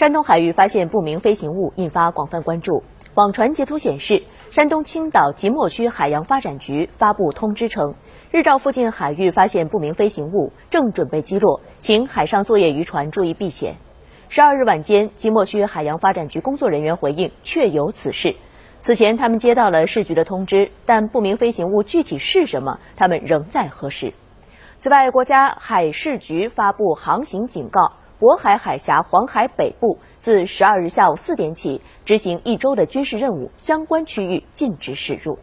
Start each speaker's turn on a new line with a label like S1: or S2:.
S1: 山东海域发现不明飞行物，引发广泛关注。网传截图显示，山东青岛即墨区海洋发展局发布通知称，日照附近海域发现不明飞行物，正准备击落，请海上作业渔船注意避险。十二日晚间，即墨区海洋发展局工作人员回应，确有此事。此前，他们接到了市局的通知，但不明飞行物具体是什么，他们仍在核实。此外，国家海事局发布航行警告。渤海海峡、黄海北部自十二日下午四点起执行一周的军事任务，相关区域禁止驶入。